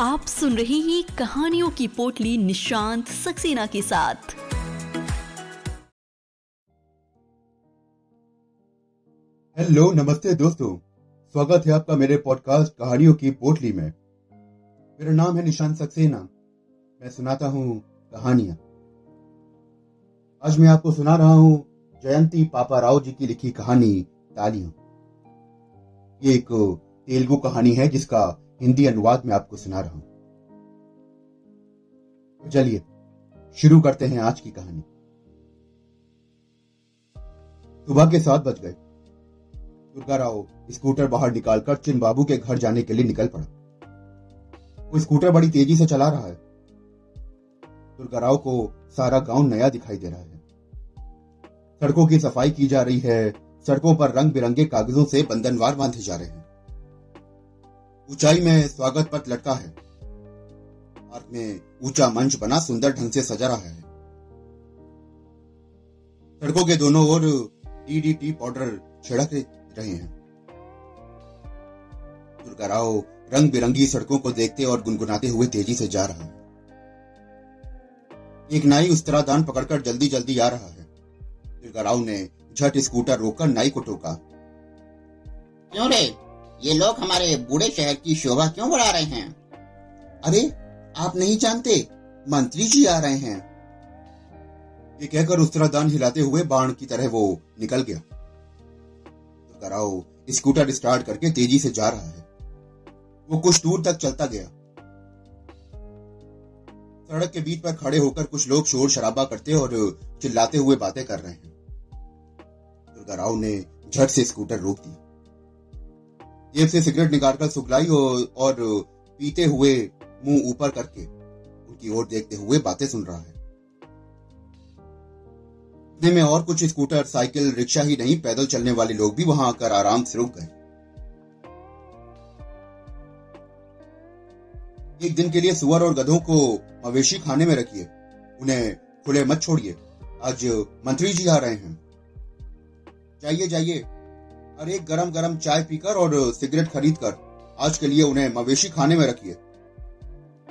आप सुन रहे हैं कहानियों की पोटली निशांत सक्सेना के साथ। हेलो, नमस्ते दोस्तों। स्वागत है आपका मेरे पॉडकास्ट कहानियों की पोटली में। मेरा नाम है निशांत सक्सेना। मैं सुनाता हूँ कहानियाँ। आज मैं आपको सुना रहा हूँ जयंती पापा राव जी की लिखी कहानी तालियों। ये एक तेलुगु कहानी है जिसका हिंदी अनुवाद में आपको सुना रहा हूँ। तो चलिए, शुरू करते हैं आज की कहानी। सुबह के सात बज गए। दुर्गा राव स्कूटर बाहर निकालकर चिन बाबू के घर जाने के लिए निकल पड़ा। वो स्कूटर बड़ी तेज़ी से चला रहा है। दुर्गा राव को सारा गाँव नया दिखाई दे रहा है। सड़कों की सफ़ाई की जा रही है, सड़कों पर रंग बिरंगे कागजों से बंधनवार बांधे जा रहे हैं। ऊंचाई में स्वागत पत्र लटका है। पार्क में ऊँचा मंच बना सुंदर ढंग से सजा रहा है। सड़कों के दोनों ओर डीडीटी पाउडर छिड़क रहे हैं। दुर्गा राव रंग बिरंगी सड़कों को देखते और गुनगुनाते हुए तेज़ी से जा रहा है। एक नाई उस तरह दान पकड़कर जल्दी जल्दी आ रहा है। दुर्गा राव ने झट स्कूटर रोककर नाई को टोका। क्यों रे? ये लोग हमारे बूढ़े शहर की शोभा क्यों बढ़ा रहे हैं? अरे, आप नहीं जानते, मंत्री जी आ रहे हैं। ये कहकर उस तरह दान हिलाते हुए बाण की तरह वो निकल गया। तो कराओ, स्कूटर स्टार्ट करके तेज़ी से जा रहा है। वो कुछ दूर तक चलता गया। सड़क के बीच पर खड़े होकर कुछ लोग शोर शराबा करते और चिल्लाते हुए बातें कर रहे हैं। दुर्गा राव ने झट से स्कूटर रोक दिया। जेब से सिगरेट निकालकर सुखलाई और पीते हुए मुँह ऊपर करके उनकी ओर देखते हुए बातें सुन रहा है। में और कुछ स्कूटर, साइकिल, रिक्शा ही नहीं, पैदल चलने वाले लोग भी वहाँ आकर आराम से रुक गए। एक दिन के लिए सुअर और गधों को मवेशी खाने में रखिए। उन्हें खुले मत छोड़िए। आज मंत्री जी आ रहे हैं। जाइए जाइए। और एक गरम गरम चाय पीकर और सिगरेट खरीद कर आज के लिए उन्हें मवेशी खाने में रखिए।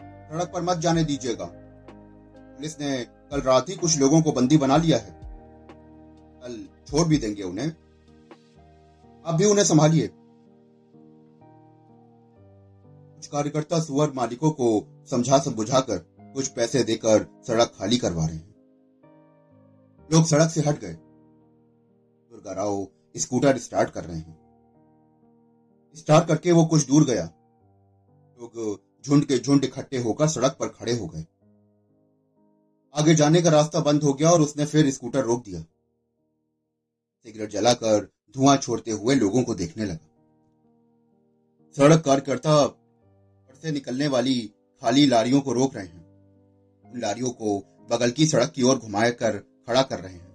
सड़क पर मत जाने दीजिएगा। पुलिस ने कल रात ही कुछ लोगों को बंदी बना लिया है। कल छोड़ भी देंगे उन्हें। अब भी उन्हें संभालिए। कुछ कार्यकर्ता सुअर मालिकों को समझा समझाकर कुछ पैसे देकर सड़क खाली करवा रहे हैं। लोग सड़क से हट गए। दुर्गा राव स्कूटर स्टार्ट कर रहे हैं। स्टार्ट करके वो कुछ दूर गया। लोग झुंड के झुंड इकट्ठे होकर सड़क पर खड़े हो गए। आगे जाने का रास्ता बंद हो गया और उसने फिर स्कूटर रोक दिया। सिगरेट जलाकर धुआँ छोड़ते हुए लोगों को देखने लगा। सड़क कार्यकर्ता से निकलने वाली खाली लारियों को रोक रहे हैं। उन लारियों को बगल की सड़क की ओर घुमाए कर खड़ा कर रहे हैं।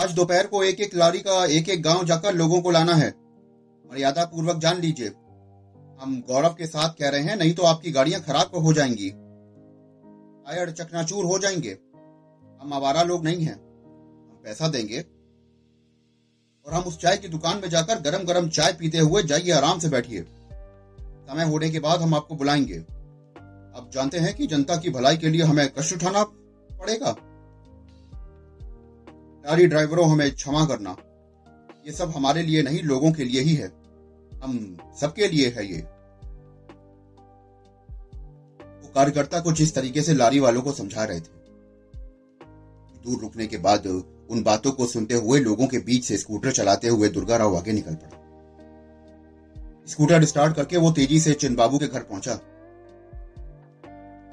आज दोपहर को एक एक लारी का एक एक गाँव जाकर लोगों को लाना है। मर्यादा पूर्वक जान लीजिए। हम गौरव के साथ कह रहे हैं, नहीं तो आपकी गाड़ियाँ खराब हो जाएँगी। टायर चकनाचूर हो जाएँगे। हम आवारा लोग नहीं हैं। हम पैसा देंगे। और हम उस चाय की दुकान में जाकर गरम गरम चाय पीते हुए जाइए, आराम से बैठिए। समय होने के बाद हम आपको बुलाएँगे। आप जानते हैं कि जनता की भलाई के लिए हमें कष्ट उठाना पड़ेगा। गाड़ी ड्राइवरों हमें क्षमा करना, ये सब हमारे लिए नहीं, लोगों के लिए ही है। हम सबके लिए है ये। वो कार्यकर्ता कुछ इस तरीके से लारी वालों को समझा रहे थे। दूर रुकने के बाद उन बातों को सुनते हुए लोगों के बीच से स्कूटर चलाते हुए दुर्गा राव आगे निकल पड़ा। स्कूटर स्टार्ट करके वो तेज़ी से चिनबाबू के घर पहुँचा।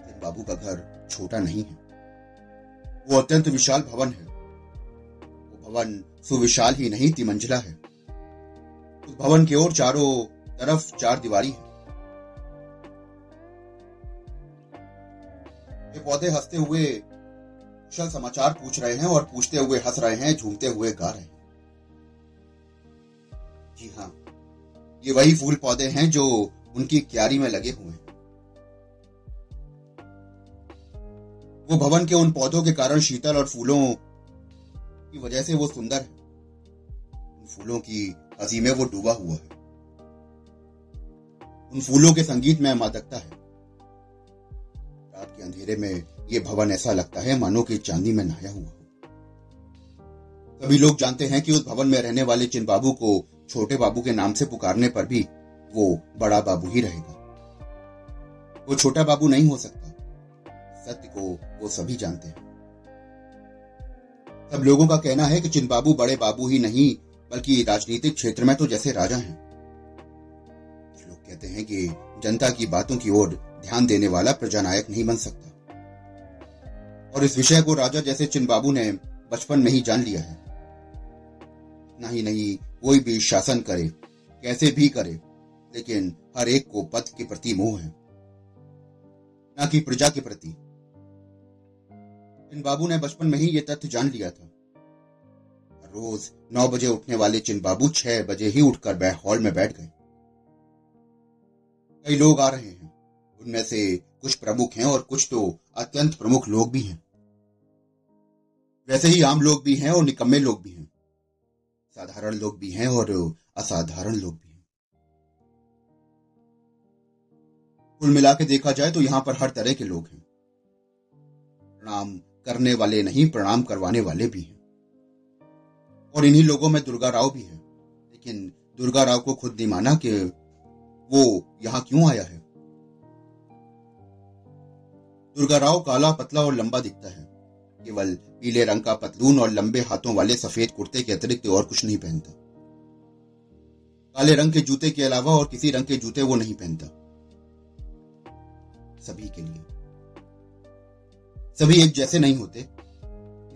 चिनबाबू का घर छोटा नहीं है। वो अत्यंत विशाल भवन है। भवन सुविशाल ही नहीं तिमंजिला है। उस भवन की ओर चारों तरफ़ चार दीवारी है। ये पौधे हँसते हुए कुशल समाचार पूछ रहे हैं और पूछते हुए हंस रहे हैं, झूमते हुए गा रहे हैं। जी हाँ ये वही फूल पौधे हैं जो उनकी क्यारी में लगे हुए हैं। वो भवन के उन पौधों के कारण शीतल और फूलों की वजह से वो सुंदर है। उन फूलों की हसी में वो डूबा हुआ है। उन फूलों के संगीत में मादकता है। रात के अंधेरे में ये भवन ऐसा लगता है मानो कि चांदी में नहाया हुआ हो। सभी लोग जानते हैं कि उस भवन में रहने वाले चिन बाबू को छोटे बाबू के नाम से पुकारने पर भी वो बड़ा बाबू ही रहेगा। वो छोटा बाबू नहीं हो सकता। सत्य को वो सभी जानते हैं। सब लोगों का कहना है कि चिन बाबू बड़े बाबू ही नहीं, बल्कि राजनीतिक क्षेत्र में तो जैसे राजा हैं। लोग कहते हैं कि जनता की बातों की ओर ध्यान देने वाला प्रजानायक नहीं बन सकता। और इस विषय को राजा जैसे चिन बाबू ने बचपन में ही जान लिया है। नहीं नहीं, कोई भी शासन करे, कैसे भी करे, लेकिन हर एक को पद के प्रति मोह है। न कि प्रजा के प्रति। चिन बाबू ने बचपन में ही ये तथ्य जान लिया था। रोज नौ बजे उठने वाले चिन बाबू छह बजे ही उठकर हॉल में बैठ गए। कई लोग आ रहे हैं। उनमें से कुछ प्रमुख हैं और कुछ तो अत्यंत प्रमुख लोग भी हैं। वैसे ही आम लोग भी हैं और निकम्मे लोग भी हैं। साधारण लोग भी हैं और असाधारण लोग भी हैं। कुल मिला के देखा जाए तो यहाँ पर हर तरह के लोग हैं। प्रणाम। करने वाले नहीं, प्रणाम करवाने वाले भी हैं। और इन्हीं लोगों में दुर्गा राव भी है। लेकिन दुर्गा राव को खुद नहीं माना कि वो यहाँ क्यों आया है। दुर्गा राव काला पतला और लंबा दिखता है। केवल पीले रंग का पतलून और लंबे हाथों वाले सफ़ेद कुर्ते के अतिरिक्त और कुछ नहीं पहनता। काले रंग के जूते के अलावा और किसी रंग के जूते वो नहीं पहनता। सभी के लिए। सभी एक जैसे नहीं होते।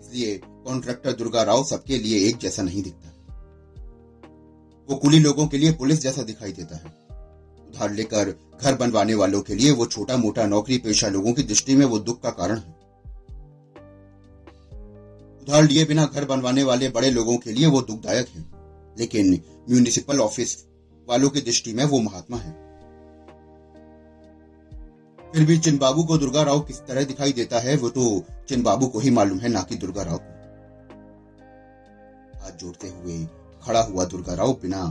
इसलिए कॉन्ट्रैक्टर दुर्गा राव सबके लिए एक जैसा नहीं दिखता। वो कुली लोगों के लिए पुलिस जैसा दिखाई देता है। उधार लेकर घर बनवाने वालों के लिए वो छोटा मोटा नौकरी पेशा लोगों की दृष्टि में वो दुख का कारण है। उधार लिए बिना घर बनवाने वाले बड़े लोगों के लिए वो दुखदायक है। लेकिन म्यूनिसिपल ऑफ़िस वालों की दृष्टि में वो महात्मा है। फिर भी चिन बाबू को दुर्गा राव किस तरह दिखाई देता है, वो तो चिन बाबू को ही मालूम है ना कि दुर्गा राव हाथ जोड़ते हुए खड़ा हुआ दुर्गा राव बिना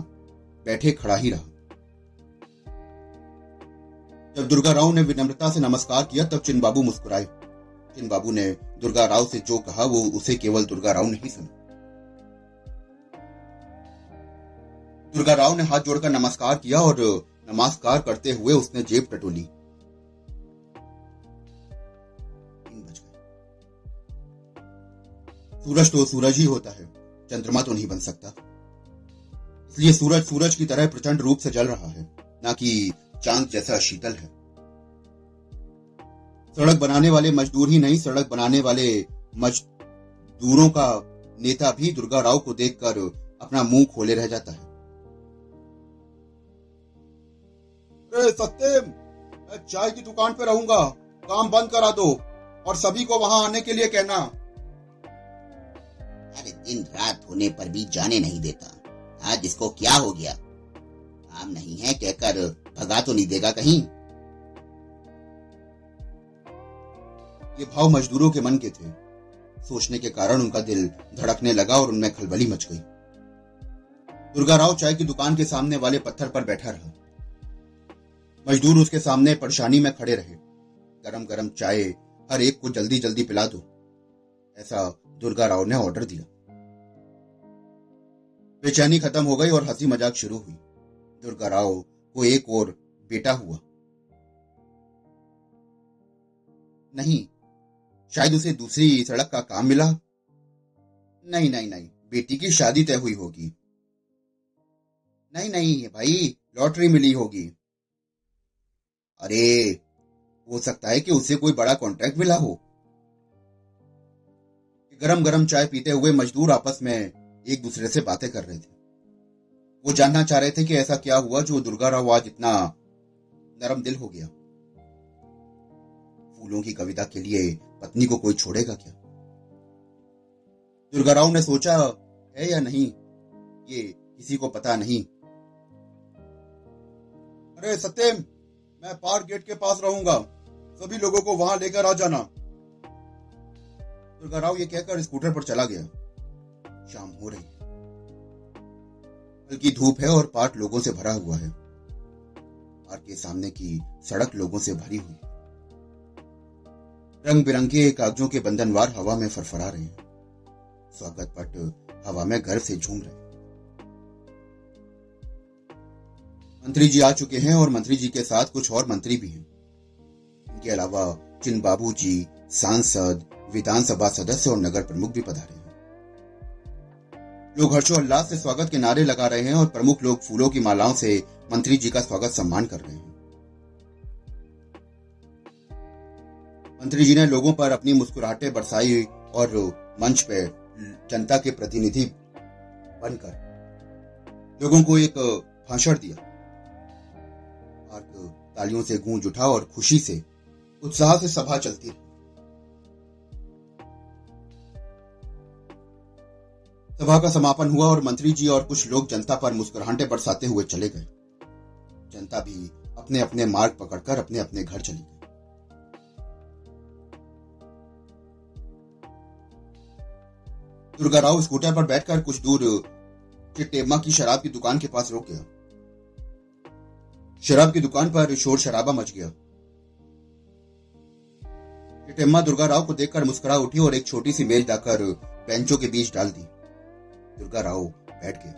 बैठे खड़ा ही रहा। जब दुर्गा राव ने विनम्रता से नमस्कार किया, तब चिन बाबू मुस्कुराए। चिन बाबू ने दुर्गा राव से जो कहा, वो उसे केवल दुर्गा राव नहीं सुना। दुर्गा राव ने हाथ जोड़कर नमस्कार किया और नमस्कार करते हुए उसने जेब टटोली। सूरज तो सूरज ही होता है। चंद्रमा तो नहीं बन सकता। इसलिए सूरज सूरज की तरह प्रचंड रूप से जल रहा है, ना कि चाँद जैसा शीतल है। सड़क बनाने वाले मजदूर ही नहीं, सड़क बनाने वाले मजदूरों का नेता भी दुर्गा राव को देखकर अपना मुँह खोले रह जाता है। सत्यम चाय की दुकान पे रहूँगा। काम बंद करा दो और सभी को वहाँ आने के लिए कहना। अरे दिन रात होने पर भी जाने नहीं देता। आज इसको क्या हो गया? काम नहीं है कहकर भगा तो नहीं देगा कहीं। ये भाव मजदूरों के मन के थे। सोचने के कारण उनका दिल धड़कने लगा और उनमें खलबली मच गई। दुर्गा राव चाय की दुकान के सामने वाले पत्थर पर बैठा रहा। मजदूर उसके सामने परेशानी में खड़े रहे। गरम गरम चाय हर एक को जल्दी जल्दी पिला दो। ऐसा दुर्गा राव ने ऑर्डर दिया। बेचैनी खत्म हो गई और हँसी मज़ाक शुरू हुई। दुर्गा राव को एक और बेटा हुआ। नहीं, शायद उसे दूसरी सड़क का काम मिला। नहीं नहीं नहीं, बेटी की शादी तय हुई होगी। नहीं नहीं, भाई, लॉटरी मिली होगी। अरे, हो सकता है कि उसे कोई बड़ा कॉन्ट्रैक्ट मिला हो। गरम गरम चाय पीते हुए मजदूर आपस में एक दूसरे से बातें कर रहे थे। वो जानना चाह रहे थे कि ऐसा क्या हुआ जो दुर्गा राव आज इतना नरम दिल हो गया। फूलों की कविता के लिए पत्नी को कोई छोड़ेगा क्या? दुर्गा राव ने सोचा, है या नहीं? ये किसी को पता नहीं। अरे सत्यम, मैं पार्क गेट के पास रहूँगा। सभी लोगों को वहाँ लेकर आ जाना। दुर्गा राव ये कहकर स्कूटर पर चला गया। शाम हो रही हल्की धूप है और पार्क लोगों से भरा हुआ है। पार्क के सामने की सड़क लोगों से भरी हुई रंग बिरंगे कागजों के बंधनवार हवा में फरफरा रहे हैं। स्वागत पट हवा में गर्व से झूम रहे मंत्री जी आ चुके हैं और मंत्री जी के साथ कुछ और मंत्री भी हैं। इनके अलावा चिन बाबू जी, सांसद विधानसभा सदस्य और नगर प्रमुख भी पधारे हैं। लोग हर्षोल्लास से स्वागत के नारे लगा रहे हैं और प्रमुख लोग फूलों की मालाओं से मंत्री जी का स्वागत सम्मान कर रहे हैं। मंत्री जी ने लोगों पर अपनी मुस्कुराहटें बरसाई और मंच पे जनता के प्रतिनिधि बनकर लोगों को एक भाषण दिया। तालियों से गूंज उठा और खुशी से, उत्साह से सभा चलती रही। सभा का समापन हुआ और मंत्री जी और कुछ लोग जनता पर मुस्कुराहटे बरसाते हुए चले गए। जनता भी अपने अपने मार्ग पकड़कर अपने अपने घर चली गई। दुर्गा राव स्कूटर पर बैठकर कुछ दूर चिट्टेम्मा की शराब की दुकान के पास रुक गया। शराब की दुकान पर शोर शराबा मच गया। चिट्टेम्मा दुर्गा राव को देखकर मुस्कुरा उठी और एक छोटी सी मेज लाकर बेंचों के बीच डाल दी। दुर्गा राव बैठ गए।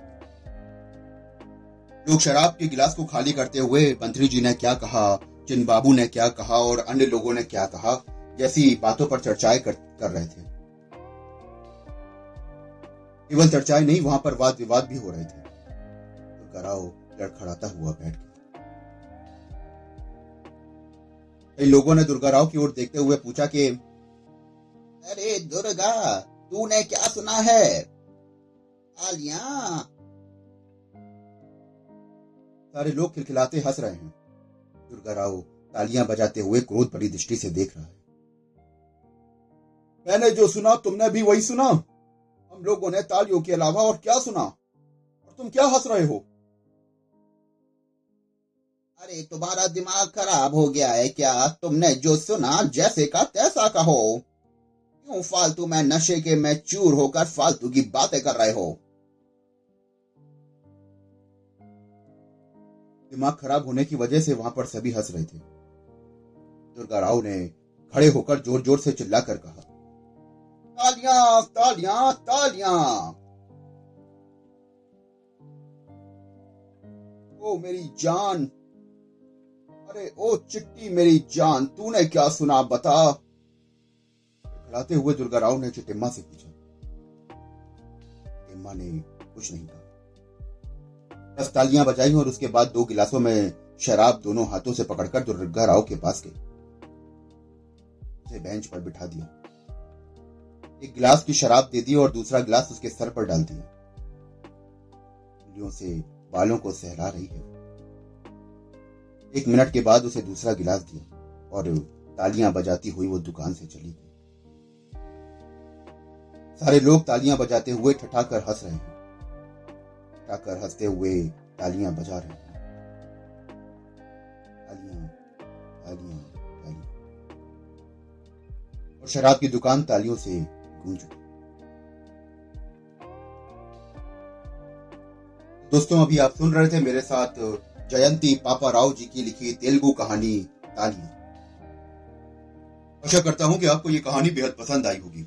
लोग शराब के गिलास को खाली करते हुए मंत्री जी ने क्या कहा चिन बाबू ने क्या कहा और अन्य लोगों ने क्या कहा जैसी बातों पर चर्चाएँ कर, कर रहे थे। केवल चर्चाएँ नहीं वहाँ पर वाद विवाद भी हो रहे थे। दुर्गा राव लड़खड़ाता हुआ बैठ गया कई लोगों ने दुर्गा राव की ओर देखते हुए पूछा कि अरे दुर्गा तूने क्या सुना है? आलिया। सारे लोग खिलखिलाते हंस रहे हैं। दुर्गा राव तालियाँ बजाते हुए क्रोध भरी दृष्टि से देख रहा है। मैंने जो सुना, तुमने भी वही सुना। हम लोगों ने तालियों के अलावा और क्या सुना? और तुम क्या हंस रहे हो? अरे, तुम्हारा दिमाग खराब हो गया है क्या? तुमने जो सुना, जैसे का तैसा कहो। क्यों फालतू में नशे के में चूर होकर फालतू की बातें कर रहे हो? दिमाग खराब होने की वजह से वहाँ पर सभी हंस रहे थे। दुर्गा राव ने खड़े होकर ज़ोर ज़ोर से चिल्लाकर कहा, तालियाँ तालियाँ तालियाँ! ओ मेरी जान, अरे ओ चिट्टी मेरी जान, तूने क्या सुना बता? खड़ाते हुए दुर्गा राव ने चिटिम्मा से पूछा। टिम्मा ने कुछ नहीं कहा। बस तालियाँ बजाई और उसके बाद दो गिलासों में शराब दोनों हाथों से पकड़कर दुर्गा राव के पास गई। उसे बेंच पर बिठा दिया। एक गिलास की शराब दे दी और दूसरा गिलास उसके सर पर डाल दिया। उंगलियों से बालों को सहला रही है। एक मिनट के बाद उसे दूसरा गिलास दिया और तालियाँ बजाती हुई वो दुकान से चली गई। सारे लोग तालियाँ बजाते हुए ठठाकर हंस रहे हैं। ठठाकर हँसते हुए तालियाँ बजा रहे हैं। तालियाँ तालियाँ तालियाँ। और शराब की दुकान तालियों से गूंज उठी। दोस्तों, अभी आप सुन रहे थे मेरे साथ जयंती पापा राव जी की लिखी तेलुगु कहानी तालियाँ। आशा करता हूँ कि आपको ये कहानी बेहद पसंद आई होगी।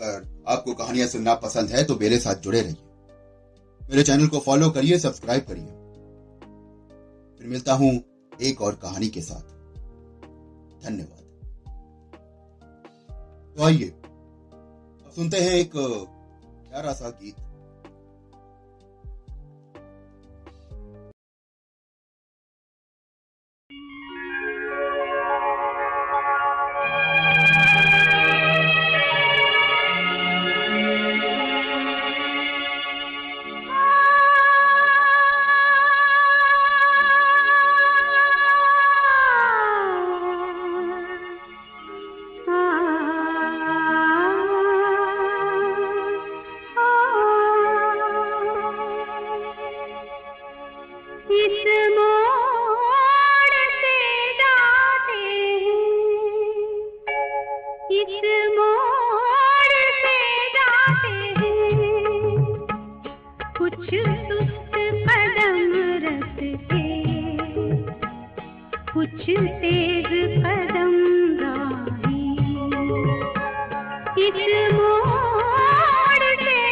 अगर आपको कहानियाँ सुनना पसंद है तो मेरे साथ जुड़े रहिए। मेरे चैनल को फॉलो करिए सब्सक्राइब करिए। फिर मिलता हूँ एक और कहानी के साथ। धन्यवाद। तो आइए, अब सुनते हैं एक प्यारा सा गीत। कुछ तेज कदम राही।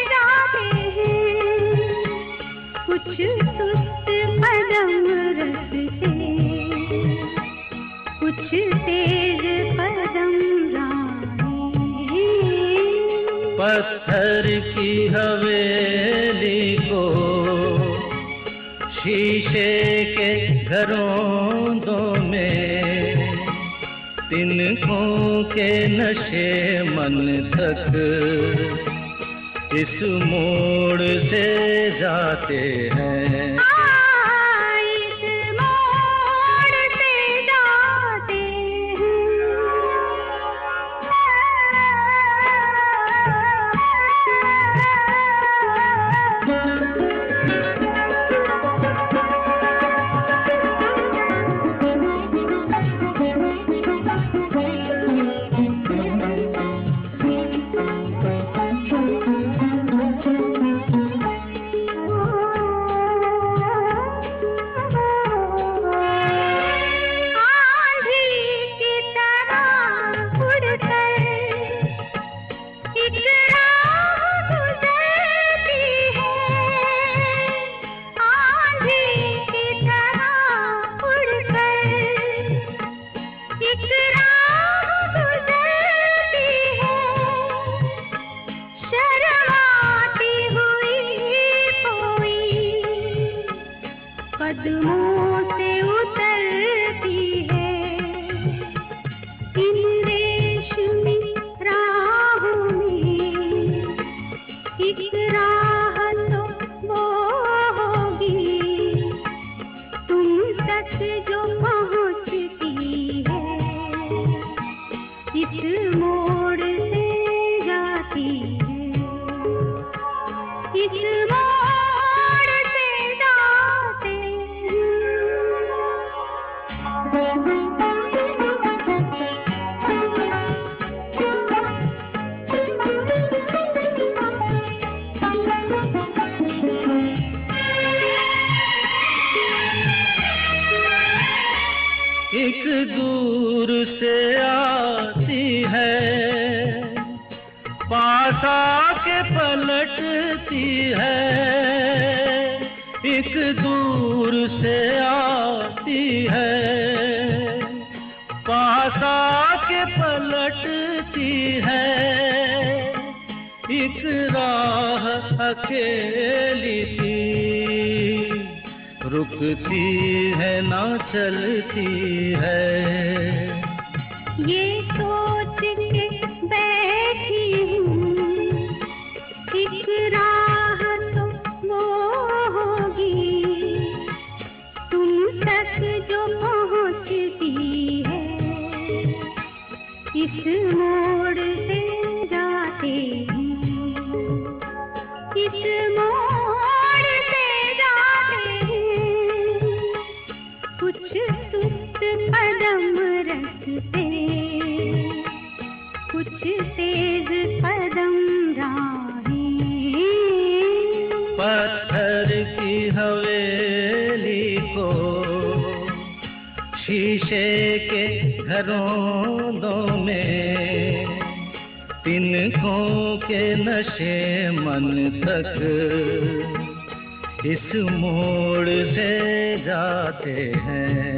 जाते हैं, कुछ सुस्त कदम रखते कुछ तेज कदम पत्थर की हवेली को शीशे के घरों तिनकों के नशे मन तक। इस मोड़ से जाते हैं। दूर से आती है। पास आके पलटती है। एक दूर से आती है। पास आके पलटती है। एक राह अकेली रुकती है, ना चलती है। ये सोच के बैठी एक राह तो वो होगी। तुम तक जो पहुँचती है, इस मोड़ से जाते इस मोड़ कुछ तेज कदम राहें। पत्थर की हवेली को शीशे के घरों में, तिनकों के नशे मन तक इस मोड़ से जाते हैं।